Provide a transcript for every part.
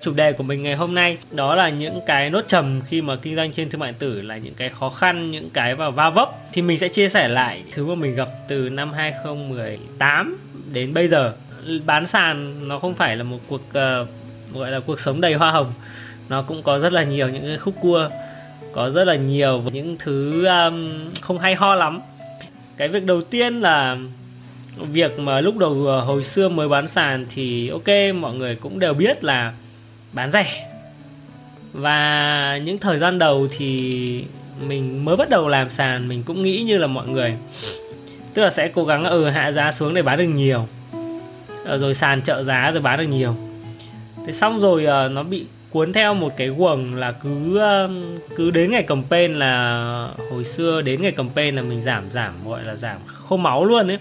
Chủ đề của mình ngày hôm nay đó là những cái nốt trầm khi mà kinh doanh trên thương mại điện tử là những cái khó khăn, những cái vào va vấp thì mình sẽ chia sẻ lại thứ mà mình gặp từ năm 2018 đến bây giờ. Bán sàn nó không phải là một cuộc uh, gọi là cuộc sống đầy hoa hồng. Nó cũng có rất là nhiều những cái khúc cua, có rất là nhiều những thứ um, không hay ho lắm. Cái việc đầu tiên là việc mà lúc đầu ờ, hồi xưa mới bán sàn thì ok mọi người cũng đều biết là bán rẻ. Và những thời gian đầu thì mình mới bắt đầu làm sàn, mình cũng nghĩ như là mọi người. Tức là sẽ cố gắng ừ hạ giá xuống để bán được nhiều. Ờ, rồi sàn trợ giá rồi bán được nhiều. Thế xong rồi ờ, nó bị cuốn theo một cái quần là cứ cứ đến ngày cầm pen là, hồi xưa đến ngày cầm pen là mình giảm giảm, gọi là giảm khô máu luôn ấy.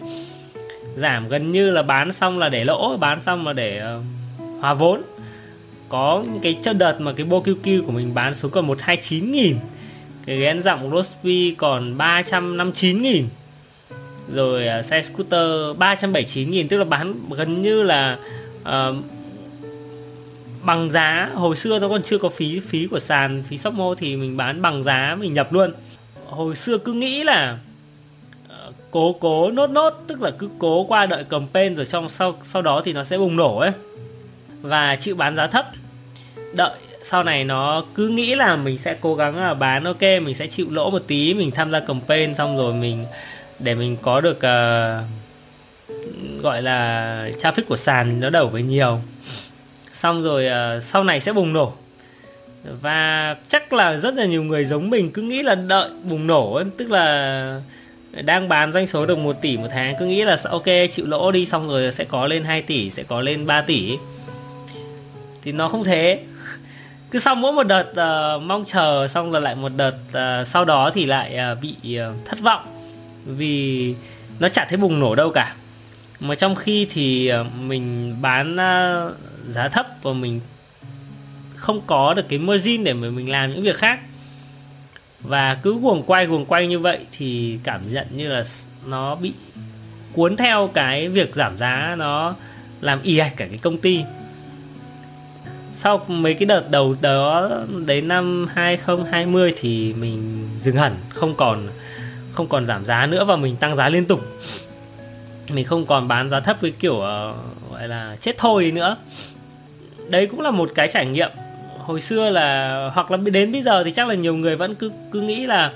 Giảm gần như là bán xong là để lỗ, bán xong là để ờ, hòa vốn có những cái chất đợt mà cái bo QQ của mình bán xuống còn 129 nghìn cái ghén giọng Rosby còn 359 nghìn rồi uh, xe scooter 379 nghìn tức là bán gần như là uh, bằng giá. Hồi xưa nó còn chưa có phí phí của sàn phí shop mô thì mình bán bằng giá mình nhập luôn. Hồi xưa cứ nghĩ là uh, cố cố nốt nốt tức là cứ cố qua đợi cầm pen rồi trong sau sau đó thì nó sẽ bùng nổ ấy và chịu bán giá thấp. Đợi sau này nó cứ nghĩ là mình sẽ cố gắng là bán ok mình sẽ chịu lỗ một tí mình tham gia campaign xong rồi mình để mình có được uh, gọi là traffic của sàn nó đầu với nhiều. Xong rồi uh, sau này sẽ bùng nổ. Và chắc là rất là nhiều người giống mình cứ nghĩ là đợi bùng nổ ấy, tức là đang bán doanh số được 1 tỷ một tháng cứ nghĩ là ok chịu lỗ đi xong rồi sẽ có lên 2 tỷ sẽ có lên 3 tỷ thì nó không thế. Cứ sau mỗi một đợt uh, mong chờ xong rồi lại một đợt uh, sau đó thì lại uh, bị uh, thất vọng vì nó chả thấy bùng nổ đâu cả. Mà trong khi thì uh, mình bán uh, giá thấp và mình không có được cái margin để mà mình làm những việc khác. Và cứ guồng quay guồng quay như vậy thì cảm nhận như là nó bị cuốn theo cái việc giảm giá nó làm y ạch cả cái công ty sau mấy cái đợt đầu đó đến năm 2020 thì mình dừng hẳn không còn không còn giảm giá nữa và mình tăng giá liên tục. Mình không còn bán giá thấp với kiểu uh, gọi là chết thôi nữa. Đấy cũng là một cái trải nghiệm. Hồi xưa là hoặc là đến bây giờ thì chắc là nhiều người vẫn cứ cứ nghĩ là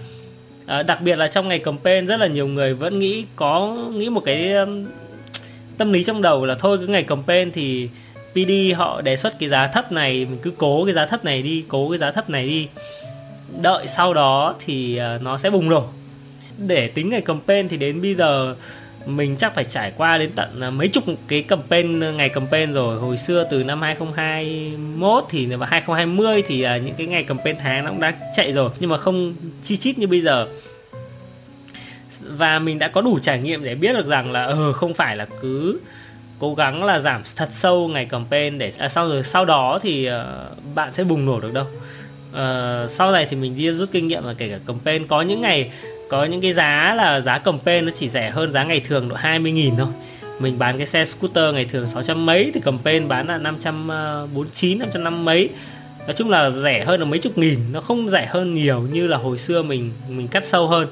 uh, đặc biệt là trong ngày campaign rất là nhiều người vẫn nghĩ có nghĩ một cái um, tâm lý trong đầu là thôi cứ ngày campaign thì PD họ đề xuất cái giá thấp này, mình cứ cố cái giá thấp này đi, cố cái giá thấp này đi. Đợi sau đó thì ờ, nó sẽ bùng nổ. Để tính ngày campaign thì đến bây giờ mình chắc phải trải qua đến tận ờ, mấy chục cái campaign ờ, ngày campaign rồi. Hồi xưa từ năm 2021 thì, và 2020 thì những cái ngày campaign tháng nó cũng đã chạy rồi. Nhưng mà không chi chít như bây giờ. Và mình đã có đủ trải nghiệm để biết được rằng là ờ không phải là cứ cố gắng là giảm thật sâu ngày campaign để à, sau rồi sau đó thì uh, bạn sẽ bùng nổ được đâu. Uh, sau này thì mình đi rút kinh nghiệm là kể cả campaign. Có những ngày có những cái giá là giá campaign nó chỉ rẻ hơn giá ngày thường độ 20.000 thôi. Mình bán cái xe scooter ngày thường 600 mấy thì campaign bán là 549 550 ờ, mấy. Nói chung là rẻ hơn là mấy chục nghìn nó không rẻ hơn nhiều như là hồi xưa mình mình cắt sâu hơn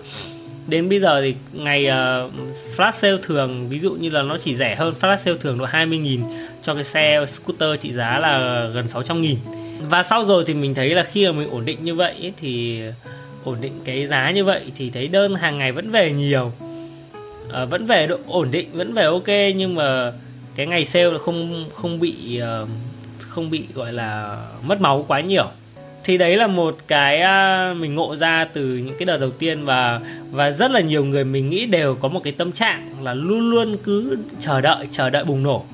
đến bây giờ thì ngày uh, flash sale thường ví dụ như là nó chỉ rẻ hơn flash sale thường độ 20.000 cho cái xe scooter trị giá là gần 600.000 và sau rồi thì mình thấy là khi mà mình ổn định như vậy ấy, thì ổn định cái giá như vậy thì thấy đơn hàng ngày vẫn về nhiều. Uh, vẫn về độ ổn định vẫn về ok nhưng mà cái ngày sale là không không bị uh, không bị gọi là mất máu quá nhiều thì đấy là một cái mình ngộ ra từ những cái đợt đầu tiên và và rất là nhiều người mình nghĩ đều có một cái tâm trạng là luôn luôn cứ chờ đợi chờ đợi bùng nổ.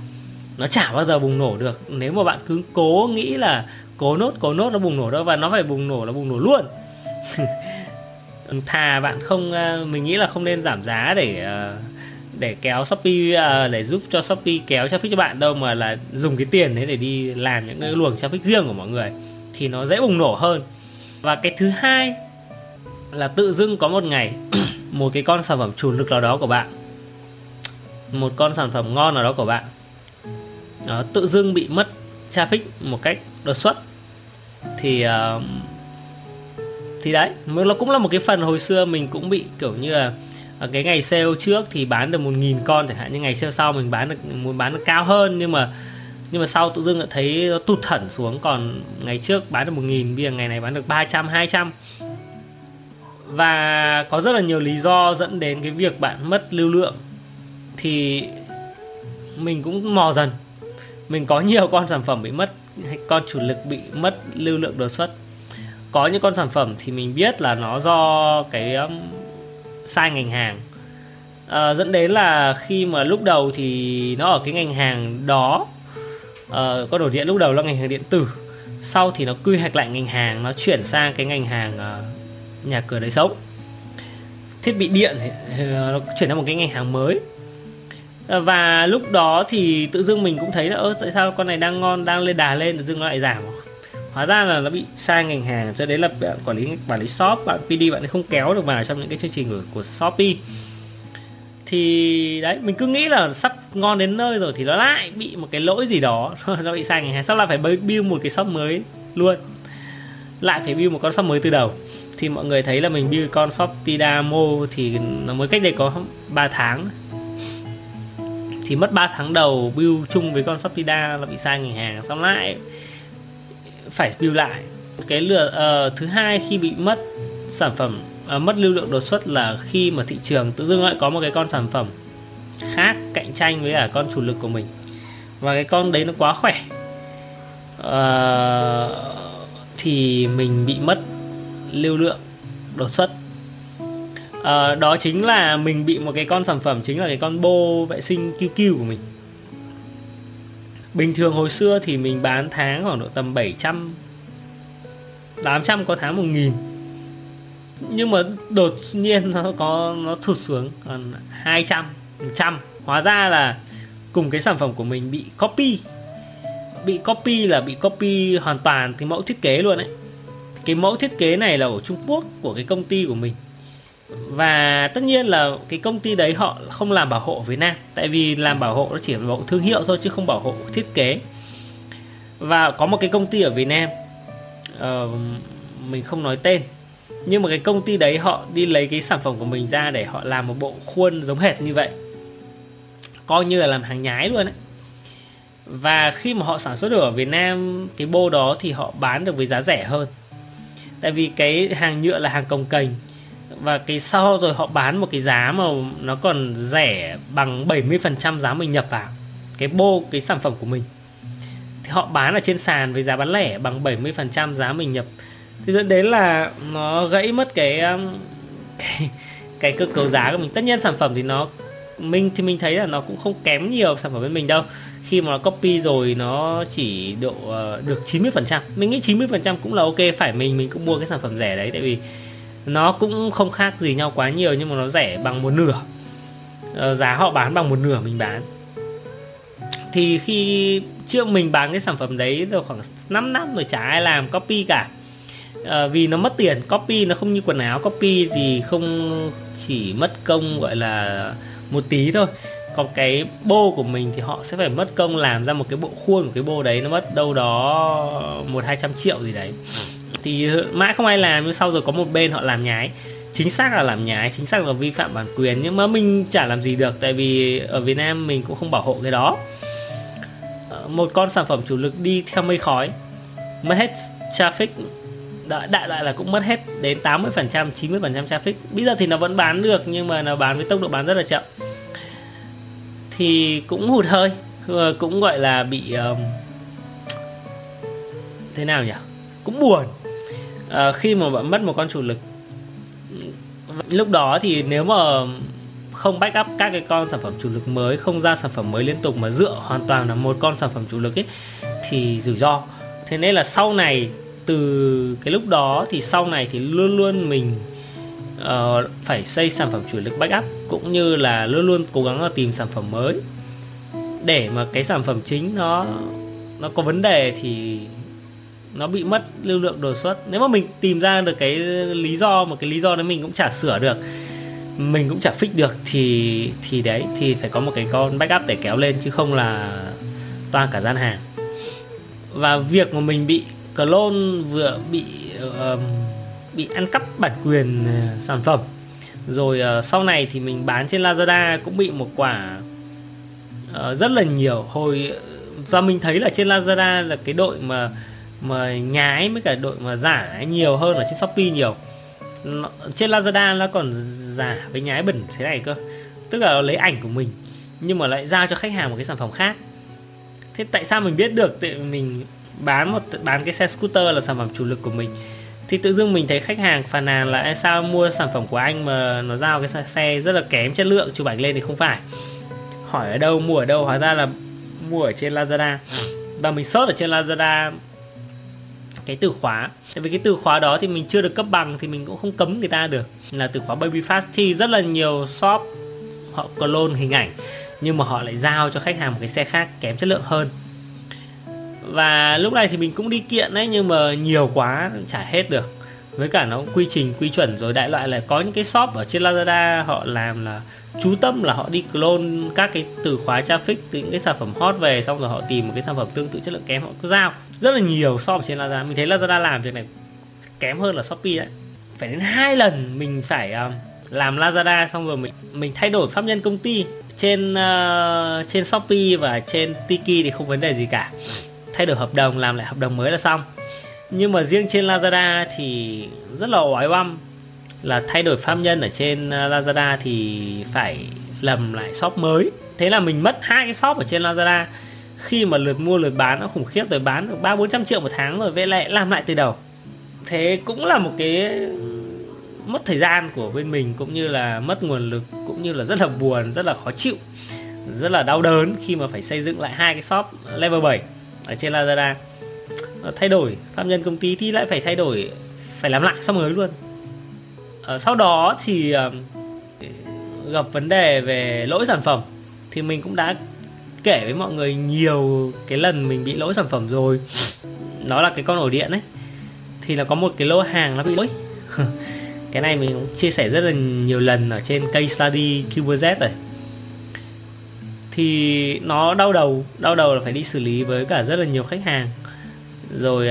Nó chả bao giờ bùng nổ được. Nếu mà bạn cứ cố nghĩ là cố nốt cố nốt nó bùng nổ đâu, và nó phải bùng nổ là bùng nổ luôn. Thà bạn không mình nghĩ là không nên giảm giá để à, để kéo shopee à, để giúp cho shopee kéo traffic cho bạn đâu mà là dùng cái tiền đấy để đi làm những cái luồng traffic riêng của mọi người thì nó dễ bùng nổ hơn. Và cái thứ hai là tự dưng có một ngày một cái con sản phẩm chủ lực nào đó của bạn một con sản phẩm ngon nào đó của bạn nó tự dưng bị mất traffic một cách đột xuất thì uh, thì đấy nó cũng là một cái phần hồi xưa mình cũng bị kiểu như là ở cái ngày sale trước thì bán được một nghìn con chẳng hạn như ngày sale sau mình bán được muốn bán được cao hơn nhưng mà nhưng mà sau tự dưng lại thấy nó tụt thẩn xuống. Còn ngày trước bán được một nghìn bây giờ ngày này bán được 300 200 và có rất là nhiều lý do dẫn đến cái việc bạn mất lưu lượng. Thì mình cũng mò dần. Mình có nhiều con sản phẩm bị mất hay con chủ lực bị mất lưu lượng đột xuất. Có những con sản phẩm thì mình biết là nó do cái um, sai ngành hàng. À, dẫn đến là khi mà lúc đầu thì nó ở cái ngành hàng đó Ờ, à, con đồ điện lúc đầu là ngành hàng điện tử. Sau thì nó quy hoạch lại ngành hàng nó chuyển sang cái ngành hàng uh, nhà cửa đời sống. Thiết bị điện thì uh, nó chuyển sang một cái ngành hàng mới. Và lúc đó thì tự dưng mình cũng thấy là ơ tại sao con này đang ngon đang lên đà lên tự dưng nó lại giảm. Hóa ra là nó bị sai ngành hàng cho đấy là quản lý quản lý shop bạn PD bạn ấy không kéo được vào trong những cái chương trình của, của Shopee thì đấy mình cứ nghĩ là sắp ngon đến nơi rồi thì nó lại bị một cái lỗi gì đó. Nó bị sai ngày hàng sau lại phải build một cái shop mới luôn. Lại phải build một con shop mới từ đầu. Thì mọi người thấy là mình build con shop Tidamo thì nó mới cách đây có 3 tháng. Thì mất 3 tháng đầu build chung với con shop Tida là bị sai ngành hàng xong lại phải build lại. Cái lừa uh, ờ, thứ hai khi bị mất sản phẩm Ờ, mất lưu lượng đột xuất là khi mà thị trường tự dưng lại có một cái con sản phẩm khác cạnh tranh với cả con chủ lực của mình. Và cái con đấy nó quá khỏe. Uh, thì mình bị mất lưu lượng đột xuất. À, đó chính là mình bị một cái con sản phẩm chính là cái con bô vệ sinh QQ của mình. Bình thường hồi xưa thì mình bán tháng khoảng độ tầm 700 800 có tháng 1000 nhưng mà đột nhiên nó có nó thụt xuống còn 200 100 hóa ra là cùng cái sản phẩm của mình bị copy. Bị copy là bị copy hoàn toàn cái mẫu thiết kế luôn đấy cái mẫu thiết kế này là ở Trung Quốc của cái công ty của mình. Và tất nhiên là cái công ty đấy họ không làm bảo hộ ở Việt Nam. Tại vì làm bảo hộ nó chỉ là bảo hộ thương hiệu thôi chứ không bảo hộ thiết kế. Và có một cái công ty ở Việt Nam uh, mình không nói tên nhưng mà cái công ty đấy họ đi lấy cái sản phẩm của mình ra để họ làm một bộ khuôn giống hệt như vậy. Coi như là làm hàng nhái luôn ấy. Và khi mà họ sản xuất được ở Việt Nam, cái bô đó thì họ bán được với giá rẻ hơn. Tại vì cái hàng nhựa là hàng cồng cành. Và cái sau rồi họ bán một cái giá mà nó còn rẻ bằng 70% giá mình nhập vào cái bô, cái sản phẩm của mình. Thì họ bán ở trên sàn với giá bán lẻ bằng 70% giá mình nhập thì dẫn đến là nó gãy mất cái um, cái, cái cơ cấu giá của mình. Tất nhiên sản phẩm thì nó mình thì mình thấy là nó cũng không kém nhiều sản phẩm bên mình đâu. Khi mà nó copy rồi nó chỉ độ uh, được 90% mình nghĩ 90% cũng là ok phải mình mình cũng mua cái sản phẩm rẻ đấy. Tại vì nó cũng không khác gì nhau quá nhiều nhưng mà nó rẻ bằng một nửa. Uh, giá họ bán bằng một nửa mình bán. Thì khi trước mình bán cái sản phẩm đấy được khoảng 5 năm rồi chả ai làm copy cả à, vì nó mất tiền copy nó không như quần áo copy thì không chỉ mất công gọi là một tí thôi. Còn cái bô của mình thì họ sẽ phải mất công làm ra một cái bộ khuôn của cái bô đấy nó mất đâu đó một hai trăm triệu gì đấy. Thì mãi không ai làm nhưng sau rồi có một bên họ làm nhái. Chính xác là làm nhái chính xác là vi phạm bản quyền nhưng mà mình chả làm gì được tại vì ở Việt Nam mình cũng không bảo hộ cái đó. Ờ, một con sản phẩm chủ lực đi theo mây khói. Mất hết traffic đại đại loại là cũng mất hết đến 80% 90% traffic. Bây giờ thì nó vẫn bán được nhưng mà nó bán với tốc độ bán rất là chậm. Thì cũng hụt hơi ờ, cũng gọi là bị um, thế nào nhỉ? Cũng buồn. À, khi mà bạn mất một con chủ lực. Lúc đó thì nếu mà không back up các cái con sản phẩm chủ lực mới không ra sản phẩm mới liên tục mà dựa hoàn toàn là một con sản phẩm chủ lực ấy thì rủi ro. Thế nên là sau này từ cái lúc đó thì sau này thì luôn luôn mình uh, phải xây sản phẩm chủ lực backup cũng như là luôn luôn cố gắng là tìm sản phẩm mới. Để mà cái sản phẩm chính nó nó có vấn đề thì nó bị mất lưu lượng đột xuất. Nếu mà mình tìm ra được cái lý do một cái lý do đấy mình cũng chả sửa được mình cũng chả fix được thì thì đấy thì phải có một cái con backup để kéo lên chứ không là toàn cả gian hàng. Và việc mà mình bị clone vừa bị uh, bị ăn cắp bản quyền uh, sản phẩm. Rồi uh, sau này thì mình bán trên Lazada cũng bị một quả uh, rất là nhiều. Hồi và mình thấy là trên Lazada là cái đội mà mà nhái với cả đội mà giả nhiều hơn ở trên Shopee nhiều. Nó, trên Lazada nó còn giả với nhái bẩn thế này cơ. Tức là lấy ảnh của mình nhưng mà lại giao cho khách hàng một cái sản phẩm khác. Thế tại sao mình biết được? Tại mình bán một, bán cái xe scooter là sản phẩm chủ lực của mình. Thì tự dưng mình thấy khách hàng phàn nàn là sao mua sản phẩm của anh mà nó giao cái xe rất là kém chất lượng? Chụp ảnh lên thì không phải. Hỏi ở đâu, mua ở đâu, hóa ra là mua ở trên Lazada. Và mình search ở trên Lazada cái từ khóa. Tại vì cái từ khóa đó thì mình chưa được cấp bằng thì mình cũng không cấm người ta được. Là từ khóa baby fast thì rất là nhiều shop họ clone hình ảnh, nhưng mà họ lại giao cho khách hàng một cái xe khác kém chất lượng hơn và lúc này thì mình cũng đi kiện đấy nhưng mà nhiều quá chả hết được. Với cả nó quy trình quy chuẩn rồi đại loại là có những cái shop ở trên Lazada họ làm là chú tâm là họ đi clone các cái từ khóa traffic từ những cái sản phẩm hot về xong rồi họ tìm một cái sản phẩm tương tự chất lượng kém họ cứ giao. Rất là nhiều shop trên Lazada. Mình thấy Lazada làm việc này kém hơn là Shopee đấy. Phải đến hai lần mình phải uh, làm Lazada xong rồi mình mình thay đổi pháp nhân công ty. Trên uh, trên Shopee và trên Tiki thì không vấn đề gì cả thay đổi hợp đồng, làm lại hợp đồng mới là xong. Nhưng mà riêng trên Lazada thì rất là oái oăm là thay đổi pháp nhân ở trên ờ, Lazada thì phải lầm lại shop mới. Thế là mình mất hai cái shop ở trên Lazada. Khi mà lượt mua, lượt bán, nó khủng khiếp rồi, bán được ba, bốn trăm triệu một tháng rồi về lại làm lại từ đầu. Thế cũng là một cái mất thời gian của bên mình, cũng như là mất nguồn lực, cũng như là rất là buồn, rất là khó chịu, rất là đau đớn khi mà phải xây dựng lại hai cái shop level 7 ở trên Lazada. Thay đổi, pháp nhân công ty thì lại phải thay đổi, phải làm lại xong mới luôn. Ở sau đó thì ờ, gặp vấn đề về lỗi sản phẩm thì mình cũng đã kể với mọi người nhiều cái lần mình bị lỗi sản phẩm rồi. Nó là cái con ổ điện ấy, thì là có một cái lô hàng nó bị lỗi. Cái này mình cũng chia sẻ rất là nhiều lần ở trên case study QBZ rồi thì nó đau đầu đau đầu là phải đi xử lý với cả rất là nhiều khách hàng. Rồi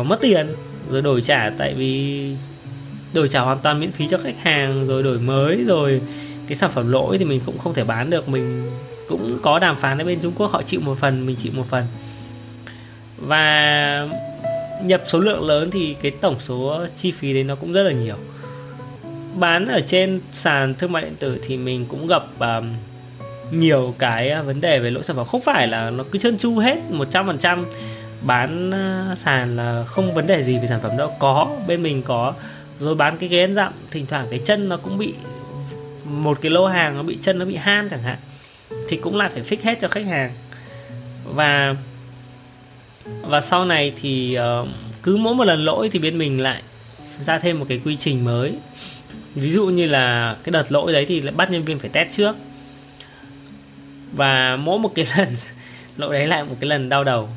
uh, mất tiền rồi đổi trả tại vì đổi trả hoàn toàn miễn phí cho khách hàng rồi đổi mới rồi cái sản phẩm lỗi thì mình cũng không thể bán được. Mình cũng có đàm phán với bên Trung Quốc họ chịu một phần mình chịu một phần. Và nhập số lượng lớn thì cái tổng số chi phí đấy nó cũng rất là nhiều. Bán ở trên sàn thương mại điện tử thì mình cũng gặp um, nhiều cái à, vấn đề về lỗi sản phẩm. Không phải là nó cứ trơn chu hết 100% bán à, sàn là không vấn đề gì về sản phẩm đâu. Có bên mình có. Rồi bán cái ghế ăn dặm thỉnh thoảng cái chân nó cũng bị một cái lô hàng nó bị chân nó bị han chẳng hạn thì cũng lại phải fix hết cho khách hàng. Và và sau này thì uh, cứ mỗi một lần lỗi thì bên mình lại ra thêm một cái quy trình mới. Ví dụ như là cái đợt lỗi đấy thì lại bắt nhân viên phải test trước và mỗi một cái lần lỗi đấy lại một cái lần đau đầu.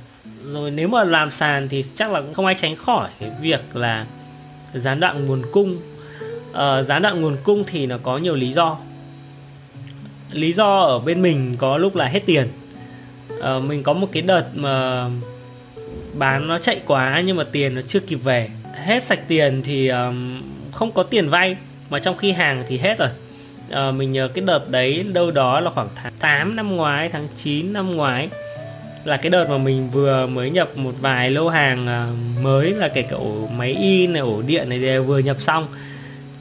Rồi nếu mà làm sàn thì chắc là không ai tránh khỏi cái việc là gián đoạn nguồn cung. Uh, gián đoạn nguồn cung thì nó có nhiều lý do. Lý do ở bên mình có lúc là hết tiền. Uh, mình có một cái đợt mà bán nó chạy quá nhưng mà tiền nó chưa kịp về. Hết sạch tiền thì um, không có tiền vay. Mà trong khi hàng thì hết rồi à, mình nhớ cái đợt đấy đâu đó là khoảng tháng 8 năm ngoái tháng 9 năm ngoái. Là cái đợt mà mình vừa mới nhập một vài lô hàng ờ, mới là kể cả ổ máy in này ổ điện này đều vừa nhập xong.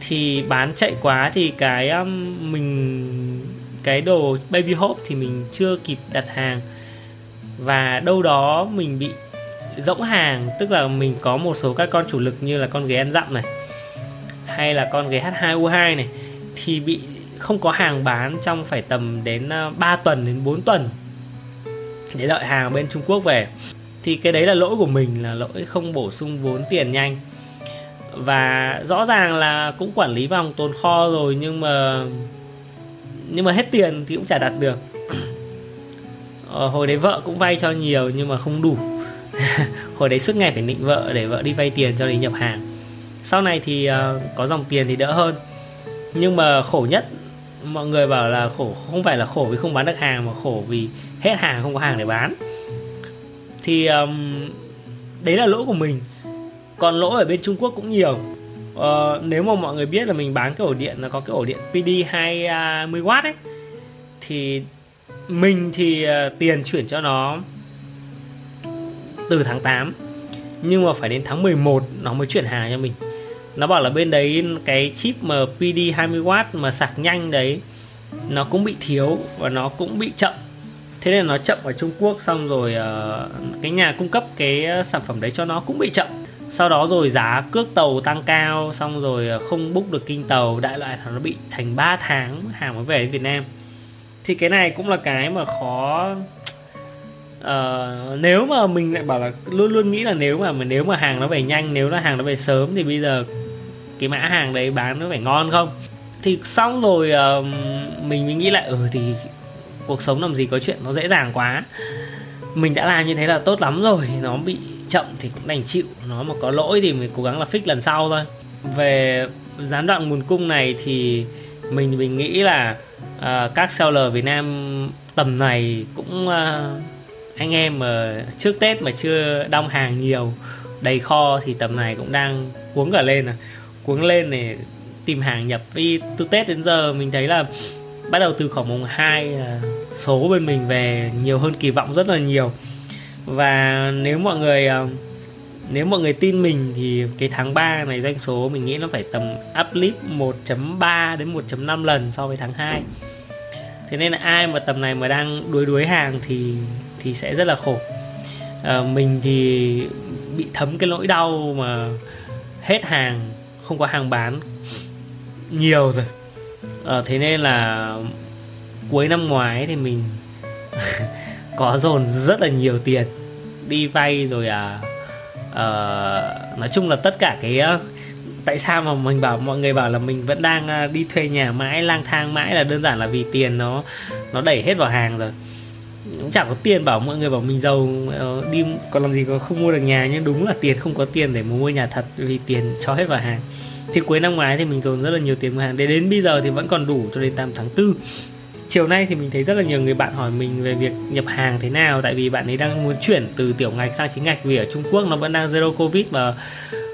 Thì bán chạy quá thì cái um, mình cái đồ baby hope thì mình chưa kịp đặt hàng. Và đâu đó mình bị rỗng hàng tức là mình có một số các con chủ lực như là con ghế ăn dặm này hay là con ghế H2U2 này thì bị không có hàng bán trong phải tầm đến ờ, 3 tuần đến 4 tuần để đợi hàng bên Trung Quốc về. Thì cái đấy là lỗi của mình là lỗi không bổ sung vốn tiền nhanh. Và rõ ràng là cũng quản lý vòng tồn kho rồi nhưng mà nhưng mà hết tiền thì cũng chả đặt được. Ờ, hồi đấy vợ cũng vay cho nhiều nhưng mà không đủ. Hồi đấy suốt ngày phải nịnh vợ để vợ đi vay tiền cho đến nhập hàng. Sau này thì uh, có dòng tiền thì đỡ hơn. Nhưng mà khổ nhất mọi người bảo là khổ không phải là khổ vì không bán được hàng mà khổ vì hết hàng không có hàng để bán. Thì um, đấy là lỗi của mình. Còn lỗi ở bên Trung Quốc cũng nhiều. Uh, nếu mà mọi người biết là mình bán cái ổ điện là có cái ổ điện PD 20W à, ấy thì mình thì uh, tiền chuyển cho nó từ tháng 8 nhưng mà phải đến tháng 11 nó mới chuyển hàng cho mình nó bảo là bên đấy cái chip mà PD 20W mà sạc nhanh đấy nó cũng bị thiếu và nó cũng bị chậm. Thế nên nó chậm ở Trung Quốc xong rồi uh, cái nhà cung cấp cái ờ, sản phẩm đấy cho nó cũng bị chậm. Sau đó rồi giá cước tàu tăng cao xong rồi ờ, không book được kinh tàu đại loại là nó bị thành 3 tháng hàng mới về đến Việt Nam. Thì cái này cũng là cái mà khó uh, nếu mà mình lại bảo là luôn luôn nghĩ là nếu mà nếu mà hàng nó về nhanh nếu là hàng nó về sớm thì bây giờ cái mã hàng đấy bán nó phải ngon không? Thì xong rồi uh, mình mình nghĩ lại ừ thì cuộc sống làm gì có chuyện nó dễ dàng quá. Mình đã làm như thế là tốt lắm rồi nó bị chậm thì cũng đành chịu. Nó mà có lỗi thì mình cố gắng là fix lần sau thôi. Về gián đoạn nguồn cung này thì mình mình nghĩ là uh, các seller Việt Nam tầm này cũng uh, anh em mà trước Tết mà chưa đong hàng nhiều đầy kho thì tầm này cũng đang cuống cả lên à cuống lên để tìm hàng nhập. Vì từ Tết đến giờ mình thấy là bắt đầu từ khoảng mùng 2 số bên mình về nhiều hơn kỳ vọng rất là nhiều. Và nếu mọi người ờ, nếu mọi người tin mình thì cái tháng 3 này doanh số mình nghĩ nó phải tầm uplift 1.3 đến 1.5 lần so với tháng 2 thế nên là ai mà tầm này mà đang đuối đuối hàng thì thì sẽ rất là khổ. À, mình thì bị thấm cái nỗi đau mà hết hàng không có hàng bán nhiều rồi. À, thế nên là cuối năm ngoái thì mình có dồn rất là nhiều tiền đi vay rồi à uh, nói chung là tất cả cái uh, tại sao mà mình bảo mọi người bảo là mình vẫn đang uh, đi thuê nhà mãi lang thang mãi là đơn giản là vì tiền nó nó đẩy hết vào hàng rồi cũng chẳng có tiền bảo mọi người bảo mình giàu ờ, đi còn làm gì có không mua được nhà, nhưng đúng là tiền, không có tiền để mua nhà thật vì tiền cho hết vào hàng. Thì cuối năm ngoái thì mình dồn rất là nhiều tiền mua hàng. Để đến bây giờ thì vẫn còn đủ cho đến 8 tháng tư. Chiều nay thì mình thấy rất là nhiều người bạn hỏi mình về việc nhập hàng thế nào, tại vì bạn ấy đang muốn chuyển từ tiểu ngạch sang chính ngạch vì ở Trung Quốc nó vẫn đang zero covid và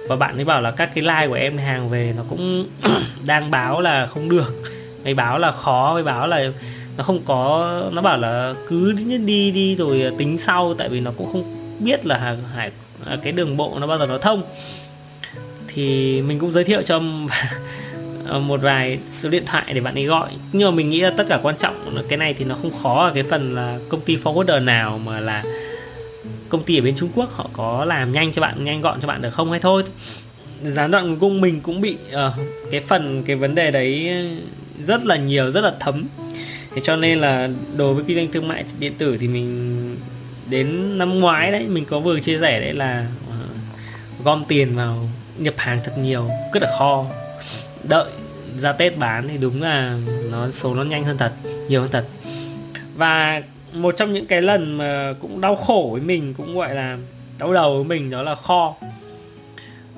và bạn ấy bảo là các cái like của em hàng về nó cũng đang báo là không được. Mày báo là khó, mày báo là nó không có nó bảo là cứ đi đi rồi tính sau tại vì nó cũng không biết là hải cái đường bộ nó bao giờ nó thông. Thì mình cũng giới thiệu cho một vài số điện thoại để bạn ấy gọi. Nhưng mà mình nghĩ là tất cả quan trọng là cái này thì nó không khó ở cái phần là công ty forwarder nào mà là công ty ở bên Trung Quốc họ có làm nhanh cho bạn nhanh gọn cho bạn được không hay thôi. Gián đoạn cung mình cũng bị uh, cái phần cái vấn đề đấy rất là nhiều rất là thấm thế cho nên là đối với kinh doanh thương mại điện tử thì mình đến năm ngoái đấy mình có vừa chia sẻ đấy là uh, gom tiền vào nhập hàng thật nhiều cứ ở kho. Đợi ra Tết bán thì đúng là nó số nó nhanh hơn thật nhiều hơn thật. Và một trong những cái lần mà cũng đau khổ với mình cũng gọi là đau đầu với mình đó là kho.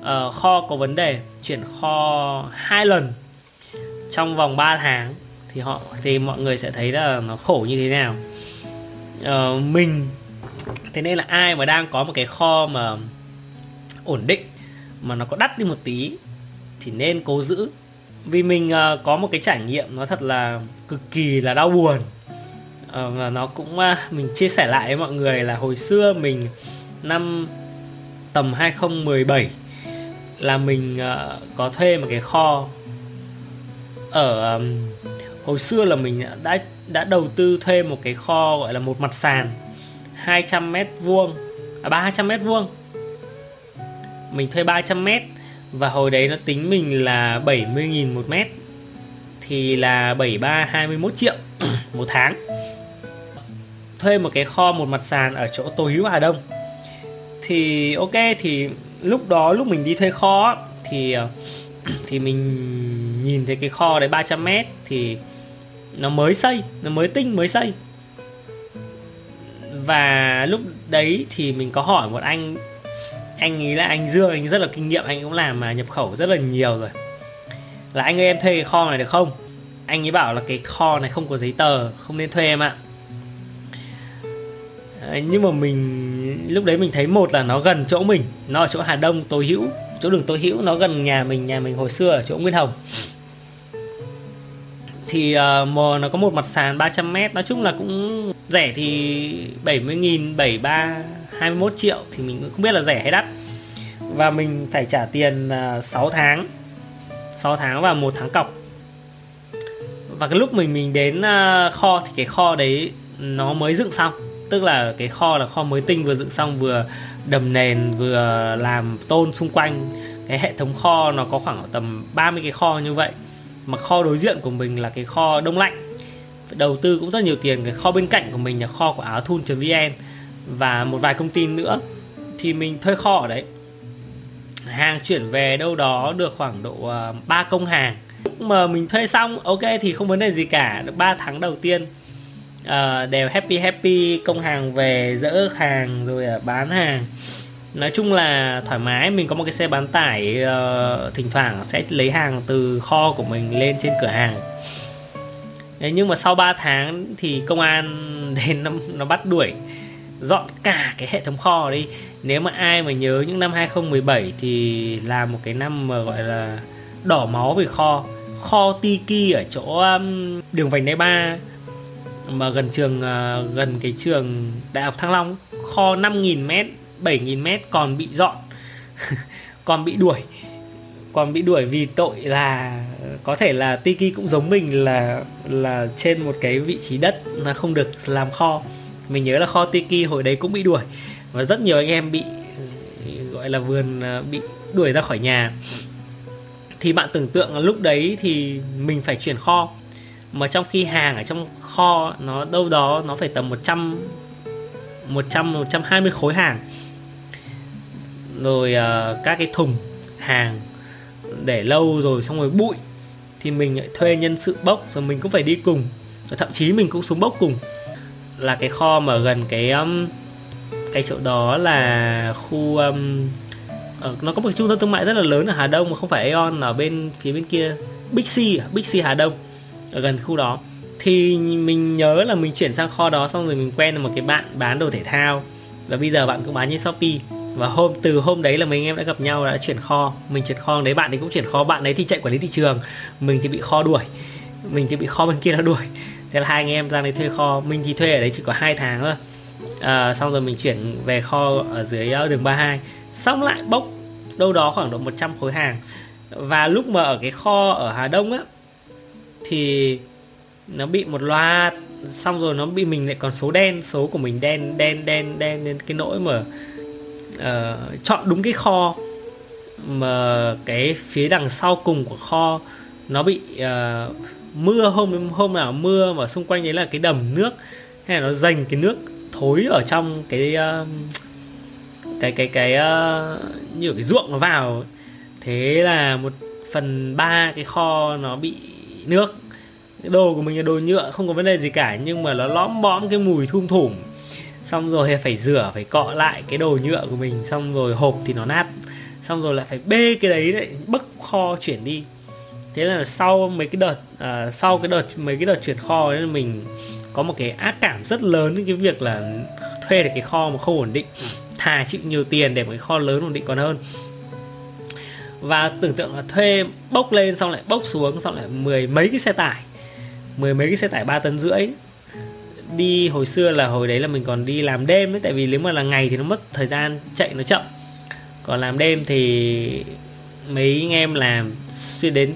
Uh, kho có vấn đề chuyển kho hai lần trong vòng 3 tháng thì họ thì mọi người sẽ thấy là nó khổ như thế nào. Uh, mình thế nên là ai mà đang có một cái kho mà ổn định mà nó có đắt đi một tí thì nên cố giữ. Vì mình uh, có một cái trải nghiệm nó thật là cực kỳ là đau buồn. Uh, và nó cũng uh, mình chia sẻ lại với mọi người là hồi xưa mình năm tầm 2017 là mình uh, có thuê một cái kho ở um, hồi xưa là mình đã đã đầu tư thuê một cái kho gọi là một mặt sàn 200 mét vuông à 300 mét vuông. Mình thuê 300 mét và hồi đấy nó tính mình là 70.000 một mét, thì là 73 21 triệu một tháng. Thuê một cái kho một mặt sàn ở chỗ Tô Hữu, Hà Đông. Thì ok, thì lúc đó lúc mình đi thuê kho thì à, thì mình nhìn thấy cái kho đấy 300 mét, thì nó mới xây, nó mới tinh, mới xây. Và lúc đấy thì mình có hỏi một anh anh nghĩ là anh Dương, anh rất là kinh nghiệm, anh cũng làm mà, nhập khẩu rất là nhiều rồi. Là anh ơi, em thuê cái kho này được không? Anh ấy bảo là cái kho này không có giấy tờ, không nên thuê em ạ. Ờ, nhưng mà mình, lúc đấy mình thấy một là nó gần chỗ mình, nó ở chỗ Hà Đông, Tô Hữu, chỗ đường Tô Hữu, nó gần nhà mình nhà mình hồi xưa ở chỗ Nguyên Hồng thì uh, nó có một mặt sàn 300m nói chung là cũng rẻ thì 70 nghìn 73 21 triệu thì mình cũng không biết là rẻ hay đắt. Và mình phải trả tiền ờ, uh, 6 tháng 6 tháng và một tháng cọc. Và cái lúc mình mình đến uh, kho thì cái kho đấy nó mới dựng xong. Tức là cái kho là kho mới tinh vừa dựng xong vừa đầm nền vừa làm tôn xung quanh. Cái hệ thống kho nó có khoảng tầm 30 cái kho như vậy mà kho đối diện của mình là cái kho đông lạnh. Đầu tư cũng rất nhiều tiền cái kho bên cạnh của mình là kho của áo thun.vn và một vài công ty nữa thì mình thuê kho ở đấy. Hàng chuyển về đâu đó được khoảng độ à, 3 công hàng. Lúc mà mình thuê xong ok thì không vấn đề gì cả. Được 3 tháng đầu tiên uh, đều happy happy công hàng về dỡ hàng rồi uh, bán hàng nói chung là thoải mái mình có một cái xe bán tải uh, thỉnh thoảng sẽ lấy hàng từ kho của mình lên trên cửa hàng. Đấy, nhưng mà sau 3 tháng thì công an đến nó, nó bắt đuổi dọn cả cái hệ thống kho đi. Nếu mà ai mà nhớ những năm 2017 thì là một cái năm mà gọi là đỏ máu về kho. Kho Tiki ở chỗ um, đường vành đai ba mà gần trường uh, gần cái trường đại học Thăng Long. Kho 5.000 mét. 7.000 mét còn bị dọn, còn bị đuổi, còn bị đuổi vì tội là, có thể là Tiki cũng giống mình là là trên một cái vị trí đất là không được làm kho. Mình nhớ là kho Tiki hồi đấy cũng bị đuổi và rất nhiều anh em bị, gọi là vườn à, bị đuổi ra khỏi nhà. Thì bạn tưởng tượng là lúc đấy thì mình phải chuyển kho, mà trong khi hàng ở trong kho nó đâu đó nó phải tầm 100 100 120 khối hàng rồi uh, các cái thùng hàng để lâu rồi xong rồi bụi thì mình lại thuê nhân sự bốc rồi mình cũng phải đi cùng. Rồi thậm chí mình cũng xuống bốc cùng. Là cái kho mà gần cái um, cái chỗ đó là khu um, ở, nó có một trung tâm thương mại rất là lớn ở Hà Đông mà không phải Aeon ở bên phía bên kia Big C? À, Big C Hà Đông ở gần khu đó. Thì mình nhớ là mình chuyển sang kho đó xong rồi mình quen được một cái bạn bán đồ thể thao. Và bây giờ bạn cũng bán trên Shopee và hôm từ hôm đấy là mình em đã gặp nhau đã chuyển kho. Mình chuyển kho đấy bạn ấy cũng chuyển kho. Bạn ấy thì chạy quản lý thị trường. Mình thì bị kho đuổi. Mình thì bị kho bên kia nó đuổi. Thế là hai anh em ra đấy thuê kho. Mình thì thuê ở đấy chỉ có hai tháng thôi. À, xong rồi mình chuyển về kho ở dưới ờ, đường 32 xong lại bốc đâu đó khoảng độ 100 khối hàng. Và lúc mà ở cái kho ở Hà Đông á thì nó bị một loạt. Xong rồi nó bị mình lại còn số đen số của mình đen đen đen đen đến cái nỗi mà uh, chọn đúng cái kho mà cái phía đằng sau cùng của kho nó bị uh, mưa hôm hôm nào mưa mà xung quanh đấy là cái đầm nước hay là nó dành cái nước thối ở trong cái uh, cái cái cái uh, như cái ruộng nó vào thế là một phần ba cái kho nó bị nước. Cái đồ của mình là đồ nhựa không có vấn đề gì cả nhưng mà nó lõm bõm cái mùi thum thủm xong rồi phải rửa phải cọ lại cái đồ nhựa của mình xong rồi hộp thì nó nát. Xong rồi lại phải bê cái đấy lại bấc kho chuyển đi. Thế là sau mấy cái đợt uh, sau cái đợt mấy cái đợt chuyển kho ấy mình có một cái ác cảm rất lớn cái việc là thuê được cái kho mà không ổn định. Thà chịu nhiều tiền để một cái kho lớn ổn định còn hơn. Và tưởng tượng là thuê bốc lên xong lại bốc xuống xong lại mười mấy cái xe tải mười mấy cái xe tải ba tấn rưỡi đi hồi xưa là hồi đấy là mình còn đi làm đêm ấy tại vì nếu mà là ngày thì nó mất thời gian chạy nó chậm. Còn làm đêm thì mấy anh em làm xuyên đến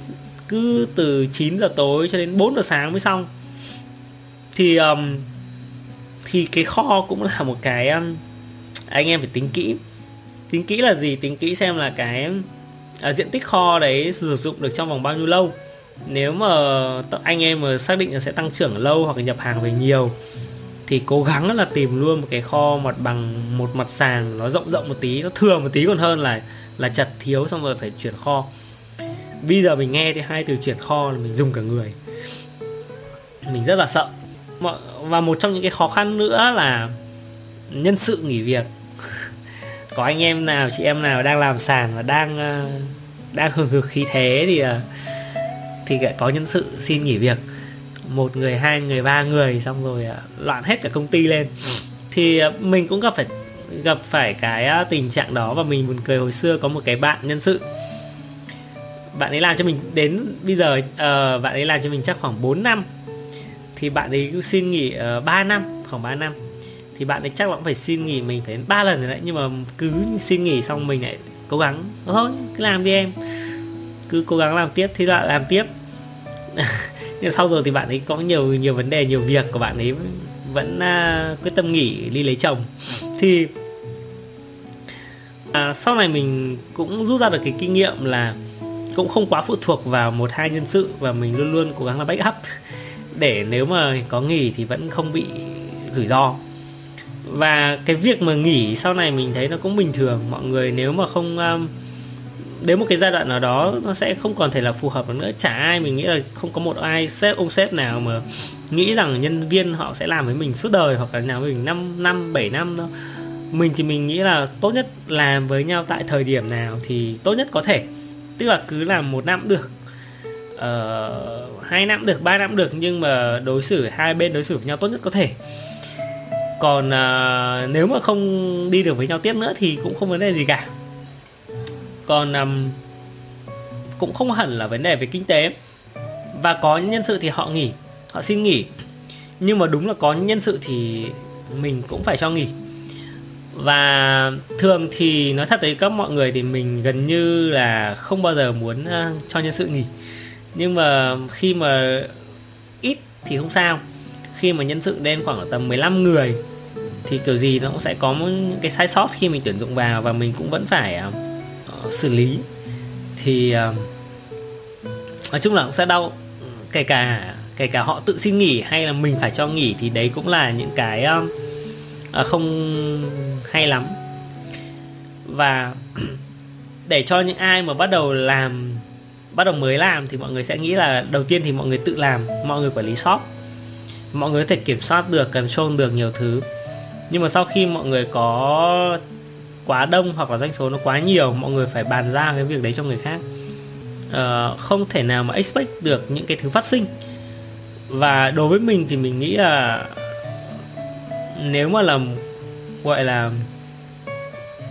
cứ từ 9 giờ tối cho đến 4 giờ sáng mới xong. Thì um, thì cái kho cũng là một cái um, anh em phải tính kỹ. Tính kỹ là gì? Tính kỹ xem là cái uh, diện tích kho đấy sử dụng được trong vòng bao nhiêu lâu nếu mà anh em mà xác định là sẽ tăng trưởng lâu hoặc nhập hàng về nhiều, thì cố gắng là tìm luôn một cái kho mặt bằng, một mặt sàn nó rộng rộng một tí, nó thừa một tí còn hơn là là chặt thiếu xong rồi phải chuyển kho. Bây giờ mình nghe thì hai từ chuyển kho là mình dùng cả người. Mình rất là sợ. Và một trong những cái khó khăn nữa là nhân sự nghỉ việc. Có anh em nào, chị em nào đang làm sàn và đang ờ, đang hừng hực khí thế thì ờ, thì có nhân sự xin nghỉ việc. Một người hai người ba người xong rồi ờ, loạn hết cả công ty lên. Thì mình cũng gặp phải gặp phải cái tình trạng đó và mình buồn cười. Hồi xưa có một cái bạn nhân sự. Bạn ấy làm cho mình đến bây giờ uh, bạn ấy làm cho mình chắc khoảng 4 năm. Thì bạn ấy cứ xin nghỉ uh, ờ, 3 năm khoảng 3 năm. Thì bạn ấy chắc là cũng phải xin nghỉ mình phải ba lần rồi đấy. Nhưng mà cứ xin nghỉ xong mình lại cố gắng thôi cứ làm đi em cứ cố gắng làm tiếp thì lại làm tiếp. Nhưng sau rồi thì bạn ấy có nhiều nhiều vấn đề nhiều việc của bạn ấy vẫn uh, quyết tâm nghỉ đi lấy chồng. Thì uh, sau này mình cũng rút ra được cái kinh nghiệm là cũng không quá phụ thuộc vào một hai nhân sự và mình luôn luôn cố gắng là backup. Để nếu mà có nghỉ thì vẫn không bị rủi ro. Và cái việc mà nghỉ sau này mình thấy nó cũng bình thường. Mọi người nếu mà không um, đến một cái giai đoạn nào đó nó sẽ không còn thể là phù hợp nữa. Chả ai mình nghĩ là không có một ai sếp ông sếp nào mà nghĩ rằng nhân viên họ sẽ làm với mình suốt đời hoặc là làm với mình 5 năm 7 năm đâu. Mình thì mình nghĩ là tốt nhất làm với nhau tại thời điểm nào thì tốt nhất có thể. Tức là cứ làm một năm được uh, hai năm được ba năm được nhưng mà đối xử hai bên đối xử với nhau tốt nhất có thể. Còn uh, nếu mà không đi được với nhau tiếp nữa thì cũng không vấn đề gì cả còn um, cũng không hẳn là vấn đề về kinh tế. Và có nhân sự thì họ nghỉ họ xin nghỉ. Nhưng mà đúng là có nhân sự thì mình cũng phải cho nghỉ. Và thường thì nói thật với các mọi người thì mình gần như là không bao giờ muốn uh, cho nhân sự nghỉ. Nhưng mà khi mà ít thì không sao. Khi mà nhân sự lên khoảng tầm 15 người thì kiểu gì nó cũng sẽ có những cái sai sót khi mình tuyển dụng vào và mình cũng vẫn phải uh, xử lý thì uh, nói chung là cũng sẽ đau. Kể cả kể cả họ tự xin nghỉ hay là mình phải cho nghỉ thì đấy cũng là những cái uh, không hay lắm. Và để cho những ai mà bắt đầu làm bắt đầu mới làm thì mọi người sẽ nghĩ là đầu tiên thì mọi người tự làm mọi người quản lý shop. Mọi người có thể kiểm soát được control được nhiều thứ. Nhưng mà sau khi mọi người có quá đông hoặc là doanh số nó quá nhiều mọi người phải bàn ra cái việc đấy cho người khác. Uh, không thể nào mà expect được những cái thứ phát sinh. Và đối với mình thì mình nghĩ là nếu mà là gọi là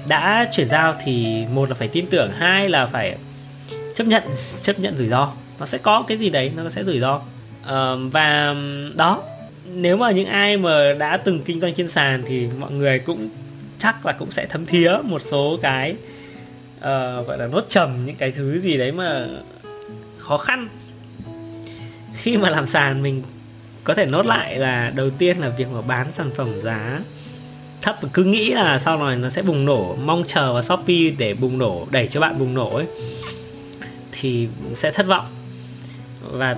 đã chuyển giao thì một là phải tin tưởng hai là phải chấp nhận chấp nhận rủi ro. Nó sẽ có cái gì đấy nó sẽ rủi ro. Uh, và đó nếu mà những ai mà đã từng kinh doanh trên sàn thì mọi người cũng chắc là cũng sẽ thấm thía một số cái uh, gọi là nốt trầm những cái thứ gì đấy mà khó khăn. Khi mà làm sàn mình có thể nốt lại là đầu tiên là việc mà bán sản phẩm giá thấp và cứ nghĩ là sau này nó sẽ bùng nổ mong chờ vào shopee để bùng nổ đẩy cho bạn bùng nổ ấy thì sẽ thất vọng. Và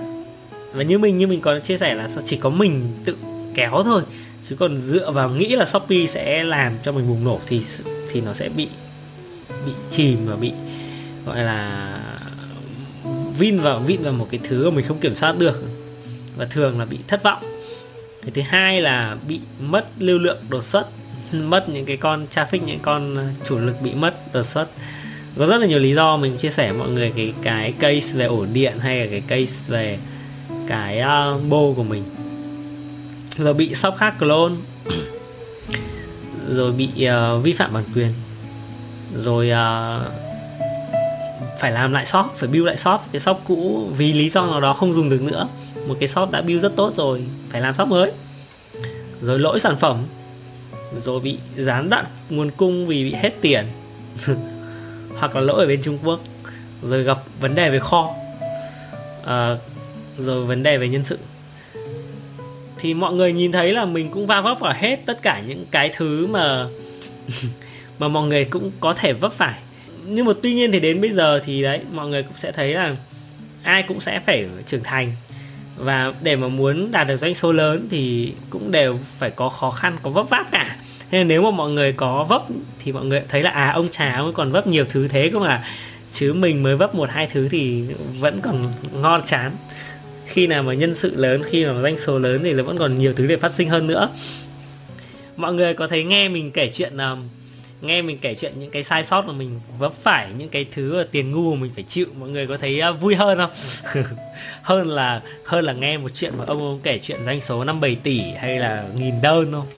và như mình như mình có chia sẻ là chỉ có mình tự kéo thôi chứ còn dựa vào nghĩ là shopee sẽ làm cho mình bùng nổ thì thì nó sẽ bị bị chìm và bị gọi là vin vào vin vào một cái thứ mà mình không kiểm soát được. Và thường là bị thất vọng. Cái thứ hai là bị mất lưu lượng đột xuất mất những cái con traffic những con chủ lực bị mất đột xuất. Có rất là nhiều lý do mình chia sẻ mọi người cái cái case về ổ điện hay là cái case về cái uh, bô của mình rồi bị shop khác clone. Rồi bị uh, vi phạm bản quyền. Rồi uh, phải làm lại shop phải build lại shop. Cái shop cũ vì lý do nào đó không dùng được nữa một cái shop đã build rất tốt rồi phải làm shop mới. Rồi lỗi sản phẩm. Rồi bị gián đoạn nguồn cung vì bị hết tiền. Hoặc là lỗi ở bên Trung Quốc. Rồi gặp vấn đề về kho. Uh, rồi vấn đề về nhân sự thì mọi người nhìn thấy là mình cũng va vấp vào hết tất cả những cái thứ mà mà mọi người cũng có thể vấp phải. Nhưng mà tuy nhiên thì đến bây giờ thì đấy, mọi người cũng sẽ thấy là ai cũng sẽ phải trưởng thành. Và để mà muốn đạt được doanh số lớn thì cũng đều phải có khó khăn, có vấp váp cả. Nên nếu mà mọi người có vấp thì mọi người thấy là à ông trà ông còn vấp nhiều thứ thế cơ mà. Chứ mình mới vấp một, hai thứ thì vẫn còn ngon chán khi nào mà nhân sự lớn khi mà doanh số lớn thì nó vẫn còn nhiều thứ để phát sinh hơn nữa. Mọi người có thấy nghe mình kể chuyện um, nghe mình kể chuyện những cái sai sót mà mình vấp phải những cái thứ tiền ngu mà mình phải chịu mọi người có thấy uh, vui hơn không? Hơn là hơn là nghe một chuyện mà ông ông kể chuyện doanh số năm 7 tỷ hay là nghìn đơn không?